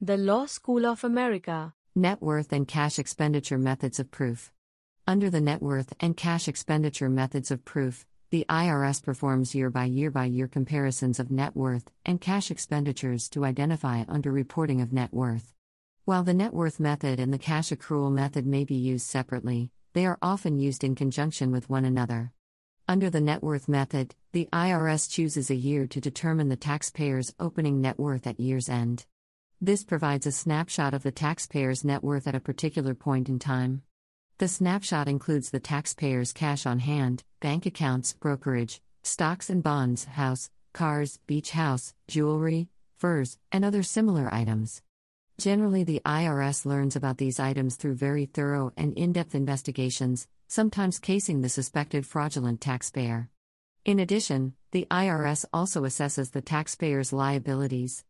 The Law School of America. Net worth and cash expenditure methods of proof. Under the net worth and cash expenditure methods of proof, the IRS performs year by year by year comparisons of net worth and cash expenditures to identify underreporting of net worth. While the net worth method and the cash accrual method may be used separately, they are often used in conjunction with one another. Under the net worth method, the IRS chooses a year to determine the taxpayer's opening net worth at year's end. This provides a snapshot of the taxpayer's net worth at a particular point in time. The snapshot includes the taxpayer's cash on hand, bank accounts, brokerage, stocks and bonds, house, cars, beach house, jewelry, furs, and other similar items. Generally, the IRS learns about these items through very thorough and in depth investigations, sometimes casing the suspected fraudulent taxpayer. In addition, the IRS also assesses the taxpayer's liabilities.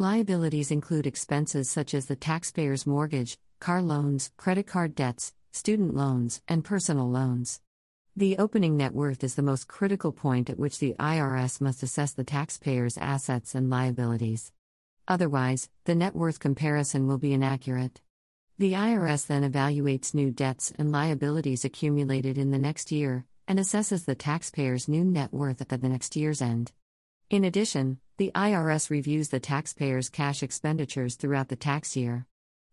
Liabilities include expenses such as the taxpayer's mortgage, car loans, credit card debts, student loans, and personal loans. The opening net worth is the most critical point at which the IRS must assess the taxpayer's assets and liabilities. Otherwise, the net worth comparison will be inaccurate. The IRS then evaluates new debts and liabilities accumulated in the next year and assesses the taxpayer's new net worth at the next year's end. In addition, the IRS reviews the taxpayer's cash expenditures throughout the tax year.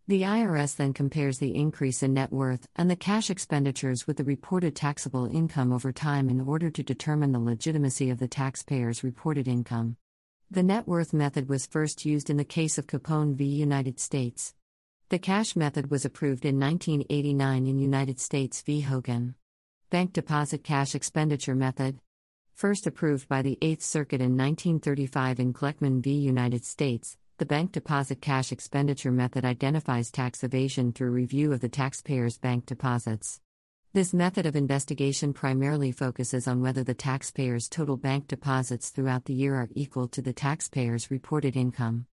The IRS then compares the increase in net worth and the cash expenditures with the reported taxable income over time in order to determine the legitimacy of the taxpayer's reported income. The net worth method was first used in the case of Capone v. United States. The cash method was approved in 1989 in United States v. Hogan. Bank deposit cash expenditure method first approved by the Eighth Circuit in 1935 in Gleckman v. United States, the bank deposit cash expenditure method identifies tax evasion through review of the taxpayer's bank deposits. This method of investigation primarily focuses on whether the taxpayer's total bank deposits throughout the year are equal to the taxpayer's reported income.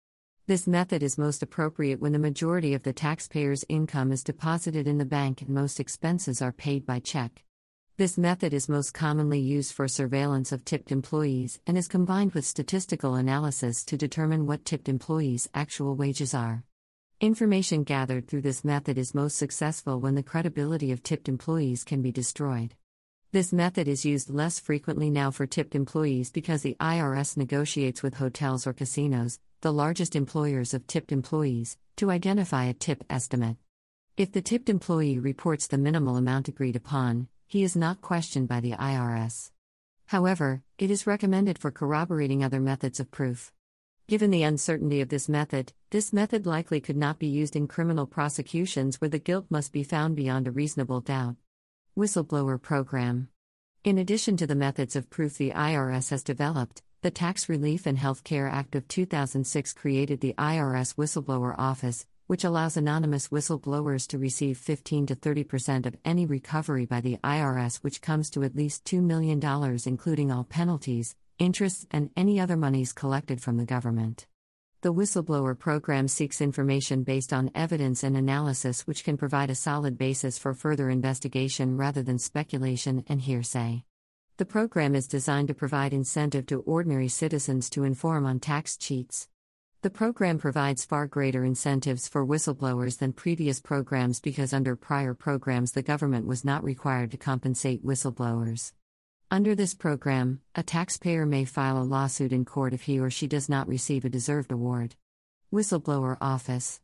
This method is most appropriate when the majority of the taxpayer's income is deposited in the bank and most expenses are paid by check. This method is most commonly used for surveillance of tipped employees and is combined with statistical analysis to determine what tipped employees' actual wages are. Information gathered through this method is most successful when the credibility of tipped employees can be destroyed. This method is used less frequently now for tipped employees because the IRS negotiates with hotels or casinos, the largest employers of tipped employees, to identify a tip estimate. If the tipped employee reports the minimal amount agreed upon, he is not questioned by the IRS. However, it is recommended for corroborating other methods of proof. Given the uncertainty of this method, this method likely could not be used in criminal prosecutions where the guilt must be found beyond a reasonable doubt. Whistleblower Program In addition to the methods of proof the IRS has developed, the Tax Relief and Health Care Act of 2006 created the IRS Whistleblower Office, which allows anonymous whistleblowers to receive 15 to 30% of any recovery by the IRS, which comes to at least $2 million, including all penalties, interests, and any other monies collected from the government. The whistleblower program seeks information based on evidence and analysis which can provide a solid basis for further investigation rather than speculation and hearsay. The program is designed to provide incentive to ordinary citizens to inform on tax cheats. The program provides far greater incentives for whistleblowers than previous programs because under prior programs the government was not required to compensate whistleblowers. Under this program, a taxpayer may file a lawsuit in court if he or she does not receive a deserved award. Whistleblower Office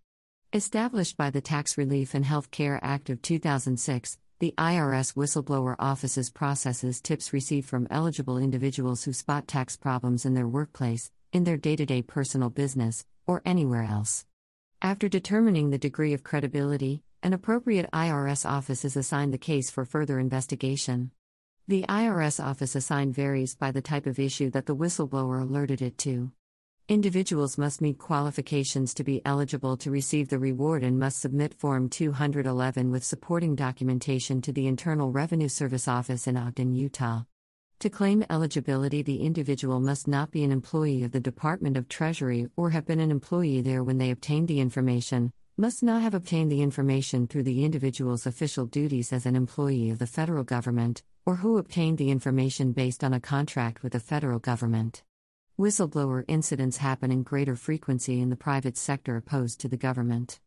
Established by the Tax Relief and Health Care Act of 2006, the IRS Whistleblower Office's processes tips received from eligible individuals who spot tax problems in their workplace, in their day to day personal business, or anywhere else. After determining the degree of credibility, an appropriate IRS office is assigned the case for further investigation. The IRS office assigned varies by the type of issue that the whistleblower alerted it to. Individuals must meet qualifications to be eligible to receive the reward and must submit Form 211 with supporting documentation to the Internal Revenue Service Office in Ogden, Utah. To claim eligibility, the individual must not be an employee of the Department of Treasury or have been an employee there when they obtained the information, must not have obtained the information through the individual's official duties as an employee of the federal government, or who obtained the information based on a contract with the federal government. Whistleblower incidents happen in greater frequency in the private sector opposed to the government.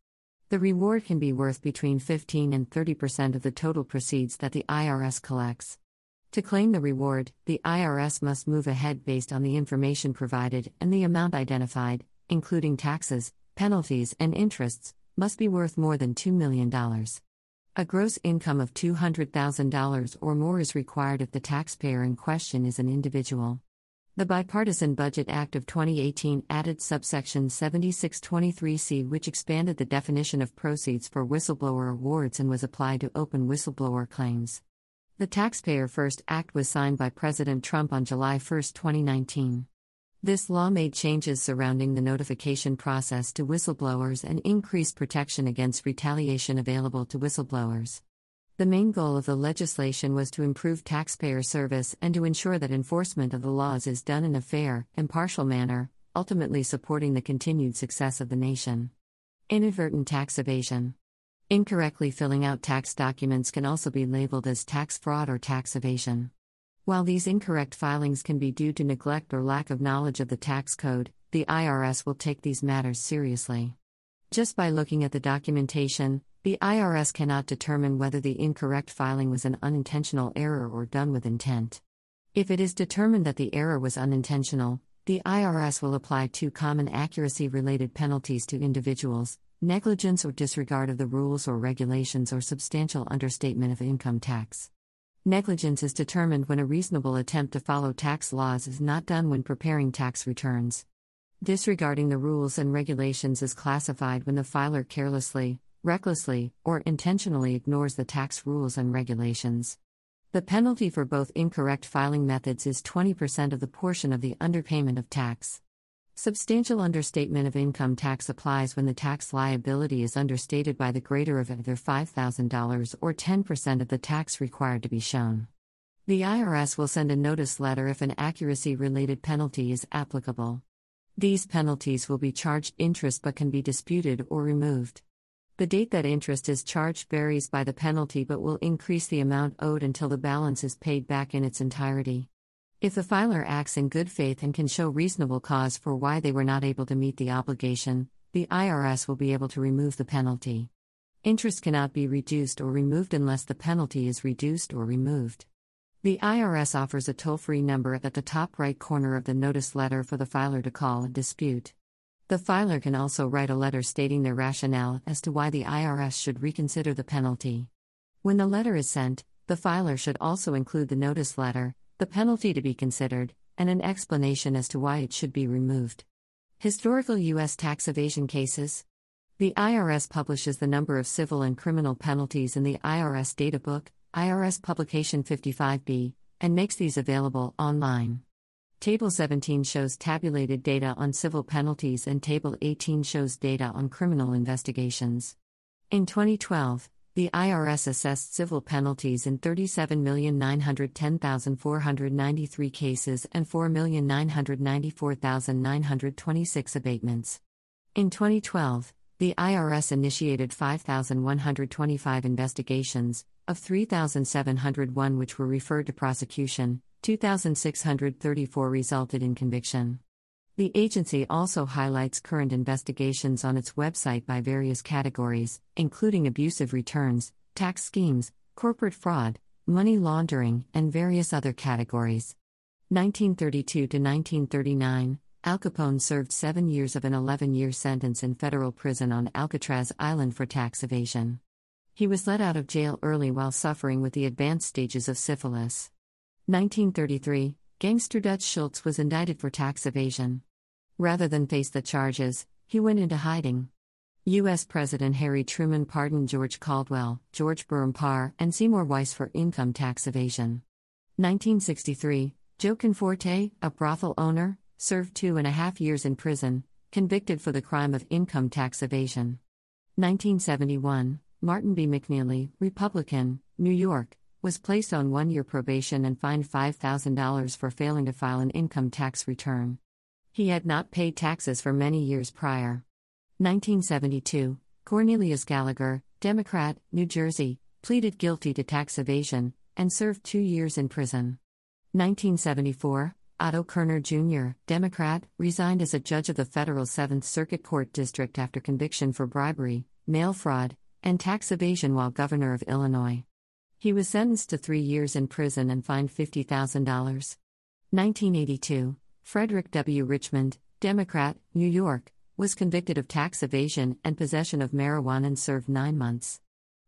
The reward can be worth between 15 and 30% of the total proceeds that the IRS collects. To claim the reward, the IRS must move ahead based on the information provided, and the amount identified, including taxes, penalties, and interests, must be worth more than $2 million. A gross income of $200,000 or more is required if the taxpayer in question is an individual. The Bipartisan Budget Act of 2018 added subsection 7623C, which expanded the definition of proceeds for whistleblower awards and was applied to open whistleblower claims. The Taxpayer First Act was signed by President Trump on July 1, 2019. This law made changes surrounding the notification process to whistleblowers and increased protection against retaliation available to whistleblowers. The main goal of the legislation was to improve taxpayer service and to ensure that enforcement of the laws is done in a fair, impartial manner, ultimately supporting the continued success of the nation. Inadvertent tax evasion. Incorrectly filling out tax documents can also be labeled as tax fraud or tax evasion. While these incorrect filings can be due to neglect or lack of knowledge of the tax code, the IRS will take these matters seriously. Just by looking at the documentation, the IRS cannot determine whether the incorrect filing was an unintentional error or done with intent. If it is determined that the error was unintentional, the IRS will apply two common accuracy related penalties to individuals negligence or disregard of the rules or regulations or substantial understatement of income tax. Negligence is determined when a reasonable attempt to follow tax laws is not done when preparing tax returns. Disregarding the rules and regulations is classified when the filer carelessly, recklessly, or intentionally ignores the tax rules and regulations. The penalty for both incorrect filing methods is 20% of the portion of the underpayment of tax. Substantial understatement of income tax applies when the tax liability is understated by the greater of either $5,000 or 10% of the tax required to be shown. The IRS will send a notice letter if an accuracy related penalty is applicable. These penalties will be charged interest but can be disputed or removed. The date that interest is charged varies by the penalty but will increase the amount owed until the balance is paid back in its entirety. If the filer acts in good faith and can show reasonable cause for why they were not able to meet the obligation, the IRS will be able to remove the penalty. Interest cannot be reduced or removed unless the penalty is reduced or removed. The IRS offers a toll free number at the top right corner of the notice letter for the filer to call and dispute. The filer can also write a letter stating their rationale as to why the IRS should reconsider the penalty. When the letter is sent, the filer should also include the notice letter, the penalty to be considered, and an explanation as to why it should be removed. Historical U.S. tax evasion cases. The IRS publishes the number of civil and criminal penalties in the IRS Data Book, IRS Publication 55B, and makes these available online. Table 17 shows tabulated data on civil penalties, and Table 18 shows data on criminal investigations. In 2012, the IRS assessed civil penalties in 37,910,493 cases and 4,994,926 abatements. In 2012, the IRS initiated 5,125 investigations, of 3,701 which were referred to prosecution, 2,634 resulted in conviction. The agency also highlights current investigations on its website by various categories, including abusive returns, tax schemes, corporate fraud, money laundering, and various other categories. 1932 to 1939, Al Capone served seven years of an 11 year sentence in federal prison on Alcatraz Island for tax evasion. He was let out of jail early while suffering with the advanced stages of syphilis. 1933, gangster Dutch Schultz was indicted for tax evasion. Rather than face the charges, he went into hiding. U.S. President Harry Truman pardoned George Caldwell, George Berham Parr, and Seymour Weiss for income tax evasion. 1963, Joe Conforte, a brothel owner, served two and a half years in prison, convicted for the crime of income tax evasion. 1971, Martin B. McKneally, Republican, New York, was placed on one year probation and fined $5,000 for failing to file an income tax return. He had not paid taxes for many years prior. 1972, Cornelius Gallagher, Democrat, New Jersey, pleaded guilty to tax evasion and served two years in prison. 1974, Otto Kerner Jr., Democrat, resigned as a judge of the federal Seventh Circuit Court District after conviction for bribery, mail fraud, and tax evasion while governor of Illinois. He was sentenced to three years in prison and fined $50,000. 1982, Frederick W. Richmond, Democrat, New York, was convicted of tax evasion and possession of marijuana and served nine months.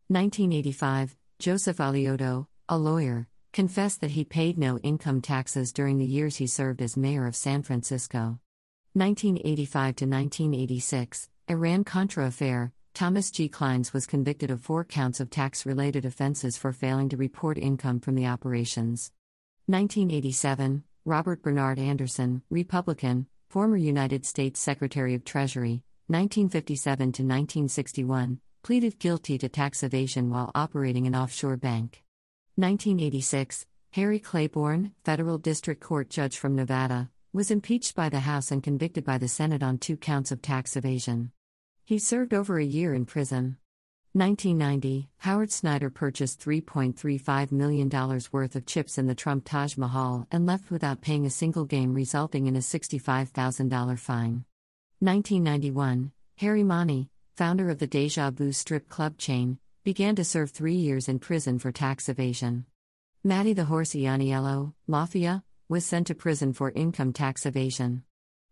1985, Joseph Alioto, a lawyer, confessed that he paid no income taxes during the years he served as mayor of San Francisco. 1985 to 1986, Iran Contra affair. Thomas G. Clines was convicted of four counts of tax related offenses for failing to report income from the operations. 1987, Robert Bernard Anderson, Republican, former United States Secretary of Treasury, 1957 to 1961, pleaded guilty to tax evasion while operating an offshore bank. 1986, Harry Claiborne, federal district court judge from Nevada, was impeached by the House and convicted by the Senate on two counts of tax evasion. He served over a year in prison. 1990, Howard Snyder purchased $3.35 million worth of chips in the Trump Taj Mahal and left without paying a single game, resulting in a $65,000 fine. 1991, Harry Mohney, founder of the Deja Vu strip club chain, began to serve three years in prison for tax evasion. Matty the Horse Ianniello, Mafia, was sent to prison for income tax evasion.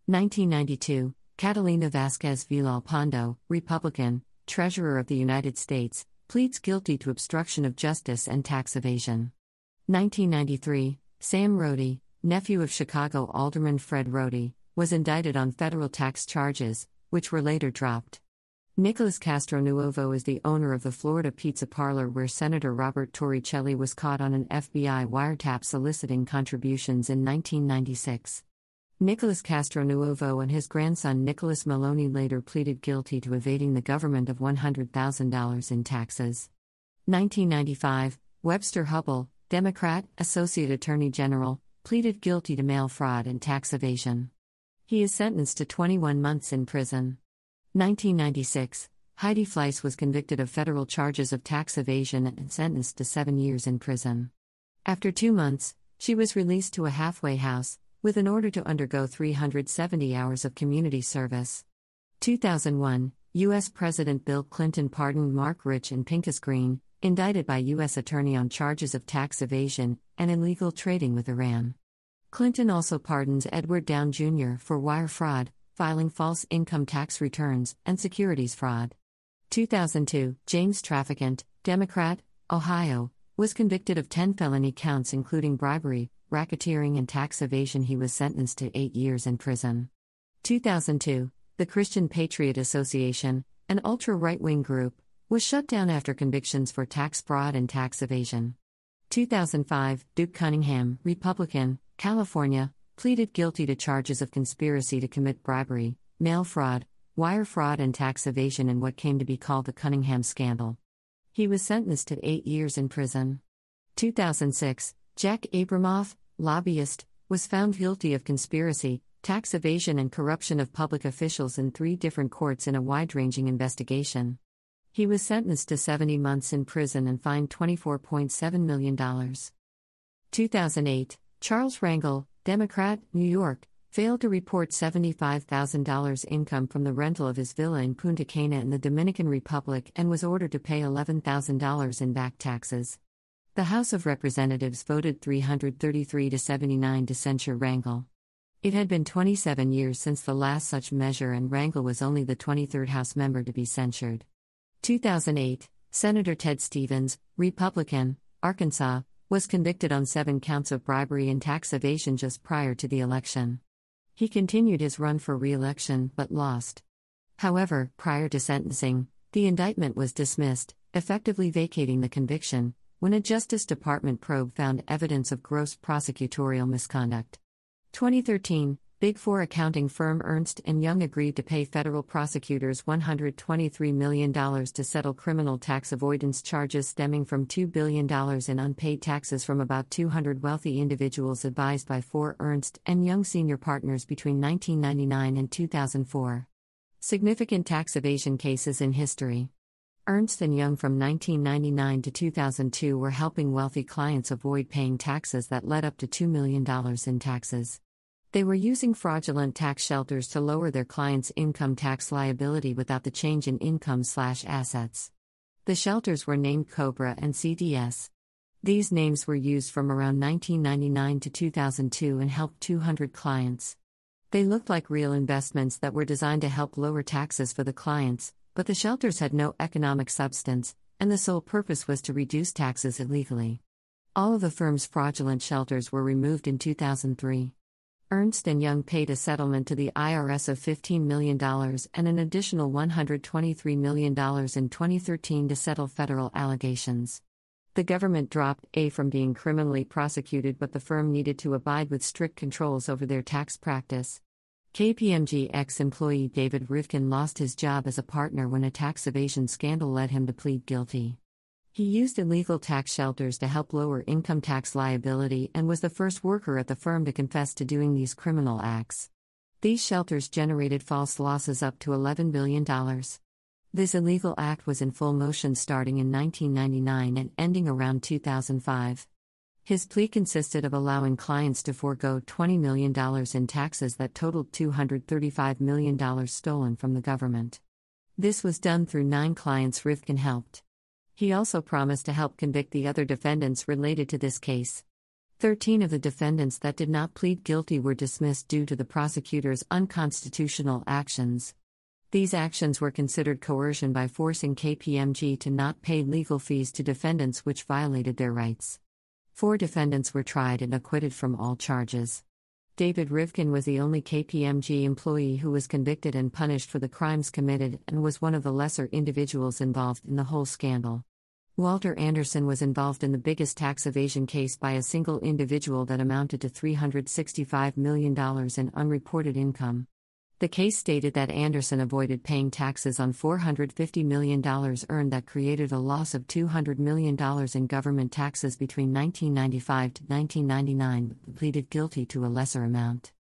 1992, Catalina Vasquez Villalpando, Republican, Treasurer of the United States, pleads guilty to obstruction of justice and tax evasion. 1993, Sam Roti, nephew of Chicago Alderman Fred Roti, was indicted on federal tax charges, which were later dropped. Nicholas Castronuovo is the owner of the Florida Pizza Parlor where Senator Robert Torricelli was caught on an FBI wiretap soliciting contributions in 1996. Nicholas Castronuovo and his grandson Nicholas Maloney later pleaded guilty to evading the government of $100,000 in taxes. 1995, Webster Hubbell, Democrat, Associate Attorney General, pleaded guilty to mail fraud and tax evasion. He is sentenced to 21 months in prison. 1996, Heidi Fleiss was convicted of federal charges of tax evasion and sentenced to seven years in prison. After two months, she was released to a halfway house, with an order to undergo 370 hours of community service. 2001, U.S. President Bill Clinton pardoned Marc Rich and Pincus Green, indicted by U.S. Attorney on charges of tax evasion and illegal trading with Iran. Clinton also pardons Edward Downe Jr. for wire fraud, filing false income tax returns, and securities fraud. 2002, James Traficant, Democrat, Ohio, was convicted of 10 felony counts including bribery, racketeering, and tax evasion. He was sentenced to eight years in prison. 2002, the Christian Patriot Association, an ultra right wing group, was shut down after convictions for tax fraud and tax evasion. 2005, Duke Cunningham, Republican, California, pleaded guilty to charges of conspiracy to commit bribery, mail fraud, wire fraud, and tax evasion in what came to be called the Cunningham scandal. He was sentenced to eight years in prison. 2006, Jack Abramoff, lobbyist, was found guilty of conspiracy, tax evasion, and corruption of public officials in three different courts in a wide ranging investigation. He was sentenced to 70 months in prison and fined $24.7 million. 2008, Charles Rangel, Democrat, New York, failed to report $75,000 income from the rental of his villa in Punta Cana in the Dominican Republic and was ordered to pay $11,000 in back taxes. The House of Representatives voted 333 to 79 to censure Rangel. It had been 27 years since the last such measure, and Rangel was only the 23rd House member to be censured. 2008, Senator Ted Stevens, Republican, Arkansas, was convicted on seven counts of bribery and tax evasion just prior to the election. He continued his run for re election but lost. However, prior to sentencing, the indictment was dismissed, effectively vacating the conviction, when a Justice Department probe found evidence of gross prosecutorial misconduct. 2013, Big Four accounting firm Ernst & Young agreed to pay federal prosecutors $123 million to settle criminal tax avoidance charges stemming from $2 billion in unpaid taxes from about 200 wealthy individuals advised by four Ernst & Young senior partners between 1999 and 2004. Significant tax evasion cases in history. Ernst & Young from 1999 to 2002 were helping wealthy clients avoid paying taxes that led up to $2 million in taxes. They were using fraudulent tax shelters to lower their clients' income tax liability without the change in income slash assets. The shelters were named Cobra and CDS. These names were used from around 1999 to 2002 and helped 200 clients. They looked like real investments that were designed to help lower taxes for the clients, but the shelters had no economic substance, and the sole purpose was to reduce taxes illegally. All of the firm's fraudulent shelters were removed in 2003. Ernst & Young paid a settlement to the IRS of $15 million and an additional $123 million in 2013 to settle federal allegations. The government dropped A from being criminally prosecuted, but the firm needed to abide with strict controls over their tax practice. KPMG ex employee David Rivkin lost his job as a partner when a tax evasion scandal led him to plead guilty. He used illegal tax shelters to help lower income tax liability and was the first worker at the firm to confess to doing these criminal acts. These shelters generated false losses up to $11 billion. This illegal act was in full motion starting in 1999 and ending around 2005. His plea consisted of allowing clients to forego $20 million in taxes that totaled $235 million stolen from the government. This was done through nine clients Rivkin helped. He also promised to help convict the other defendants related to this case. Thirteen of the defendants that did not plead guilty were dismissed due to the prosecutor's unconstitutional actions. These actions were considered coercion by forcing KPMG to not pay legal fees to defendants which violated their rights. Four defendants were tried and acquitted from all charges. David Rivkin was the only KPMG employee who was convicted and punished for the crimes committed and was one of the lesser individuals involved in the whole scandal. Walter Anderson was involved in the biggest tax evasion case by a single individual that amounted to $365 million in unreported income. The case stated that Anderson avoided paying taxes on $450 million earned that created a loss of $200 million in government taxes between 1995 to 1999, but pleaded guilty to a lesser amount.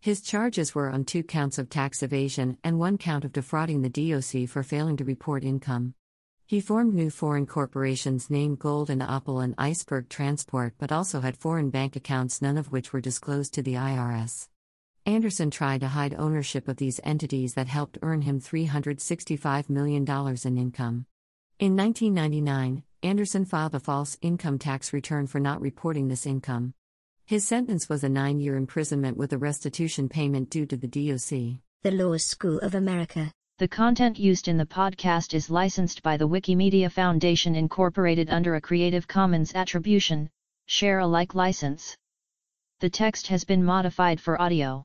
His charges were on two counts of tax evasion and one count of defrauding the DOC for failing to report income. He formed new foreign corporations named Golden Apple and Iceberg Transport but also had foreign bank accounts, none of which were disclosed to the IRS. Anderson tried to hide ownership of these entities that helped earn him $365 million in income. In 1999, Anderson filed a false income tax return for not reporting this income. His sentence was a nine year imprisonment with a restitution payment due to the DOC. The Law School of America. The content used in the podcast is licensed by the Wikimedia Foundation Incorporated under a Creative Commons Attribution, Share Alike license. The text has been modified for audio.